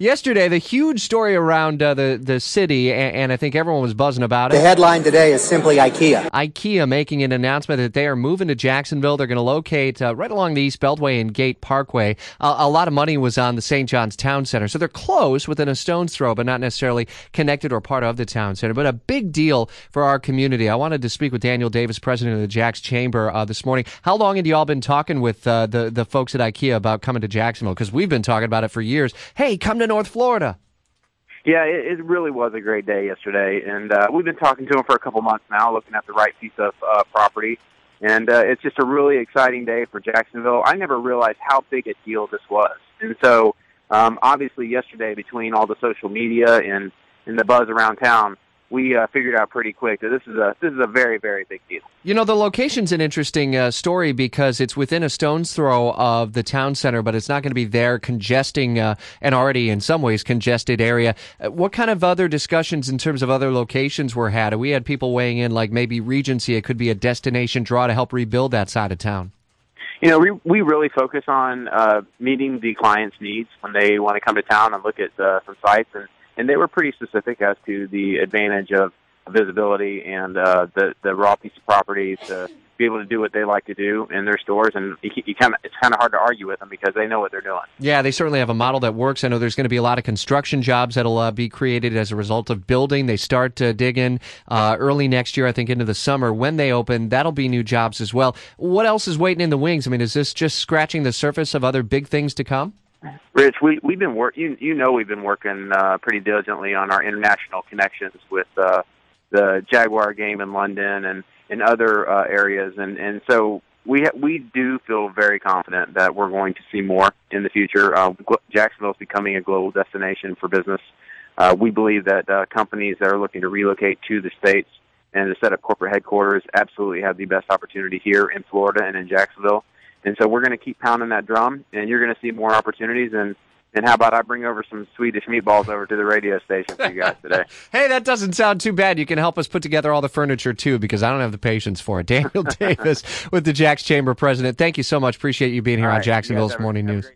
Yesterday, the huge story around uh, the the city, and, and, I think everyone was buzzing about it. The headline today is simply IKEA. IKEA making an announcement that they are moving to Jacksonville. They're going to locate uh, right along the East Beltway and Gate Parkway. Uh, a lot of money was on the St. John's Town Center, so they're close, within a stone's throw, but not necessarily connected or part of the town center. But a big deal for our community. I wanted to speak with Daniel Davis, president of the JAX Chamber, uh, this morning. How long had you all been talking with uh, the the folks at IKEA about coming to Jacksonville? Because we've been talking about it for years. Hey, come to North Florida. Yeah, it, it really was a great day yesterday, and uh, we've been talking to him for a couple months now, looking at the right piece of uh, property, and uh, it's just a really exciting day for Jacksonville. I never realized how big a deal this was, and so um, obviously yesterday, between all the social media and and the buzz around town, we uh, figured out pretty quick that this is a this is a very very big deal. You know, the location's an interesting uh, story because it's within a stone's throw of the town center, but it's not going to be there congesting uh, an already in some ways congested area. Uh, what kind of other discussions in terms of other locations were had? We had people weighing in, like maybe Regency. It could be a destination draw to help rebuild that side of town. You know, we we really focus on uh, meeting the client's needs when they want to come to town and look at uh, some sites and and they were pretty specific as to the advantage of visibility and uh, the the raw piece of property to be able to do what they like to do in their stores, and you, you kind of it's kind of hard to argue with them because they know what they're doing. Yeah, they certainly have a model that works. I know there's going to be a lot of construction jobs that'll uh, be created as a result of building. They start to dig in uh, early next year, I think, into the summer when they open. That'll be new jobs as well. What else is waiting in the wings? I mean, is this just scratching the surface of other big things to come? Rich, we we've been work. You you know we've been working uh, pretty diligently on our international connections with uh, the Jaguar game in London and in other uh, areas, and and so we ha- we do feel very confident that we're going to see more in the future. Uh, Jacksonville is becoming a global destination for business. Uh, we believe that uh, companies that are looking to relocate to the states and to set up corporate headquarters absolutely have the best opportunity here in Florida and in Jacksonville. And so we're going to keep pounding that drum, and you're going to see more opportunities. And and how about I bring over some Swedish meatballs over to the radio station for you guys today? hey, that doesn't sound too bad. You can help us put together all the furniture too, because I don't have the patience for it. Daniel Davis with the JAX Chamber president. Thank you so much. Appreciate you being here all on Jacksonville's Morning News.